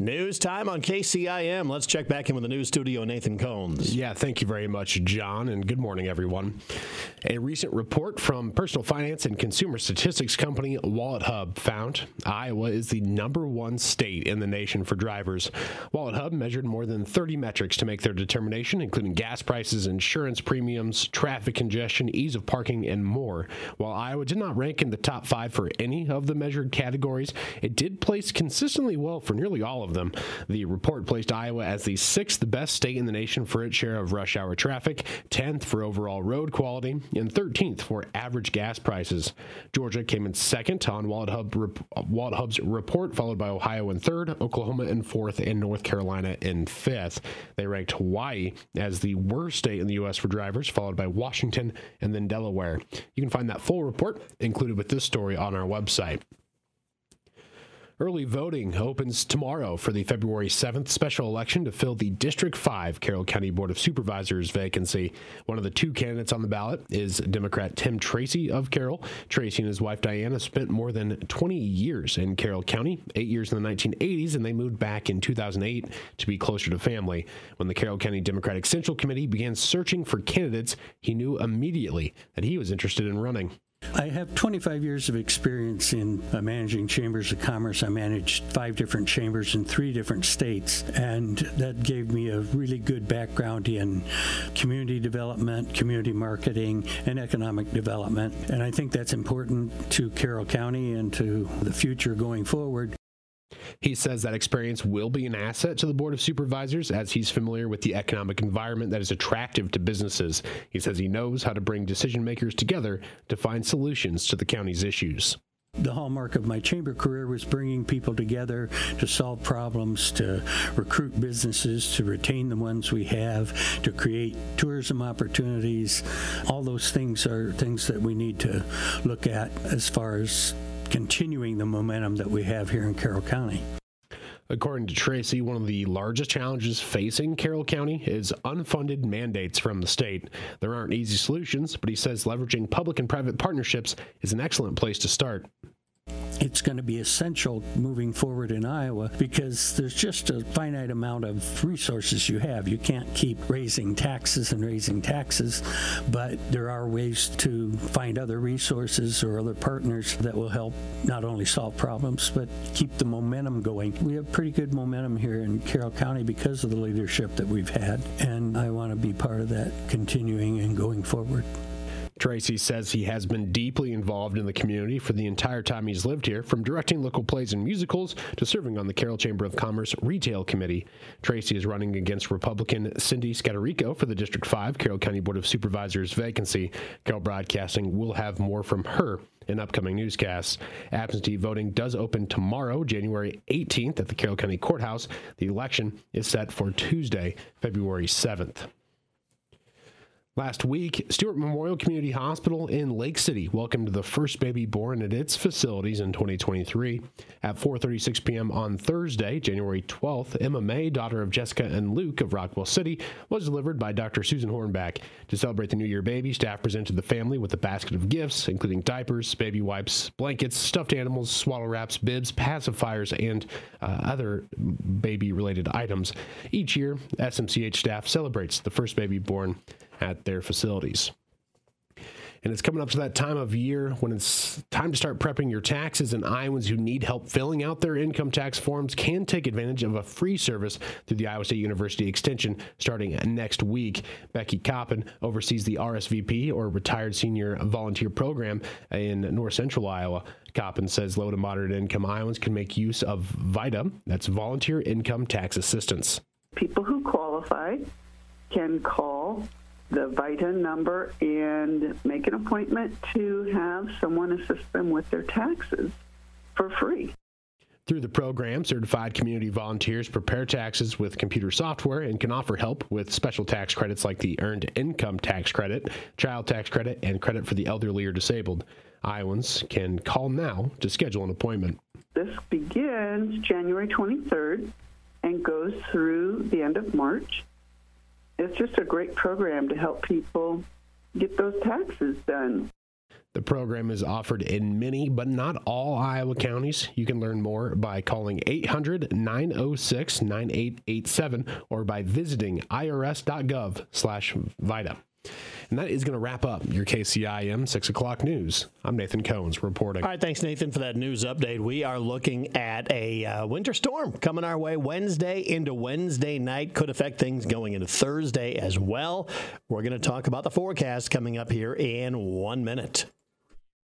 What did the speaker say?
News time on KCIM. Let's check back in with the news studio, Nathan Cones. Yeah, thank you very much, John, and good morning, everyone. A recent report from personal finance and consumer statistics company WalletHub found Iowa is the number one state in the nation for drivers. WalletHub measured more than 30 metrics to make their determination, including gas prices, insurance premiums, traffic congestion, ease of parking, and more. While Iowa did not rank in the top five for any of the measured categories, it did place consistently well for nearly all of of them. The report placed Iowa as the sixth best state in the nation for its share of rush hour traffic, 10th for overall road quality, and 13th for average gas prices. Georgia came in second on WalletHub's report, followed by Ohio in third, Oklahoma in fourth, and North Carolina in fifth. They ranked Hawaii as the worst state in the U.S. for drivers, followed by Washington and then Delaware. You can find that full report included with this story on our website. Early voting opens tomorrow for the February 7th special election to fill the District 5 Carroll County Board of Supervisors vacancy. One of the two candidates on the ballot is Democrat Tim Tracy of Carroll. Tracy and his wife Diana spent more than 20 years in Carroll County, eight years in the 1980s, and they moved back in 2008 to be closer to family. When the Carroll County Democratic Central Committee began searching for candidates, he knew immediately that he was interested in running. I have 25 years of experience in uh, managing chambers of commerce. I managed five different chambers in three different states, and that gave me a really good background in community development, community marketing, and economic development. And I think that's important to Carroll County and to the future going forward. He says that experience will be an asset to the Board of Supervisors as he's familiar with the economic environment that is attractive to businesses. He says he knows how to bring decision makers together to find solutions to the county's issues. The hallmark of my chamber career was bringing people together to solve problems, to recruit businesses, to retain the ones we have, to create tourism opportunities. All those things are things that we need to look at as far as continuing the momentum that we have here in Carroll County. According to Tracy, one of the largest challenges facing Carroll County is unfunded mandates from the state. There aren't easy solutions, but he says leveraging public and private partnerships is an excellent place to start it's going to be essential moving forward in Iowa because there's just a finite amount of resources you have. You can't keep raising taxes and raising taxes, but there are ways to find other resources or other partners that will help not only solve problems but keep the momentum going. We have pretty good momentum here in Carroll County because of the leadership that we've had, and I want to be part of that continuing and going forward. Tracy says he has been deeply involved in the community for the entire time he's lived here, from directing local plays and musicals to serving on the Carroll Chamber of Commerce Retail Committee. Tracy is running against Republican Cindy Scatarico for the District 5 Carroll County Board of Supervisors vacancy. Carroll Broadcasting will have more from her in upcoming newscasts. Absentee voting does open tomorrow, January 18th, at the Carroll County Courthouse. The election is set for Tuesday, February 7th. Last week, Stewart Memorial Community Hospital in Lake City welcomed the first baby born at its facilities in 2023. At 4:36 p.m. on Thursday, January 12th, Emma May, daughter of Jessica and Luke of Rockwell City, was delivered by Dr. Susan Hornback. To celebrate the new year baby, staff presented the family with a basket of gifts, including diapers, baby wipes, blankets, stuffed animals, swaddle wraps, bibs, pacifiers, and uh, other baby-related items. Each year, SMCH staff celebrates the first baby born at their facilities. And it's coming up to that time of year when it's time to start prepping your taxes, and Iowans who need help filling out their income tax forms can take advantage of a free service through the Iowa State University Extension starting next week. Becky Coppin oversees the RSVP or Retired Senior Volunteer Program in North Central Iowa. Coppin says low to moderate income Iowans can make use of VITA, that's Volunteer Income Tax Assistance. People who qualify can call the VITA number and make an appointment to have someone assist them with their taxes for free. Through the program, certified community volunteers prepare taxes with computer software and can offer help with special tax credits like the Earned Income Tax Credit, Child Tax Credit, and credit for the elderly or disabled. Iowans can call now to schedule an appointment. This begins January 23rd and goes through the end of March it's just a great program to help people get those taxes done. The program is offered in many, but not all Iowa counties. You can learn more by calling 800 906 9887 or by visiting irs.gov slash VITA. And that is going to wrap up your KCIM 6 o'clock news. I'm Nathan Cones reporting. All right, thanks, Nathan, for that news update. We are looking at a uh, winter storm coming our way Wednesday into Wednesday night. Could affect things going into Thursday as well. We're going to talk about the forecast coming up here in one minute.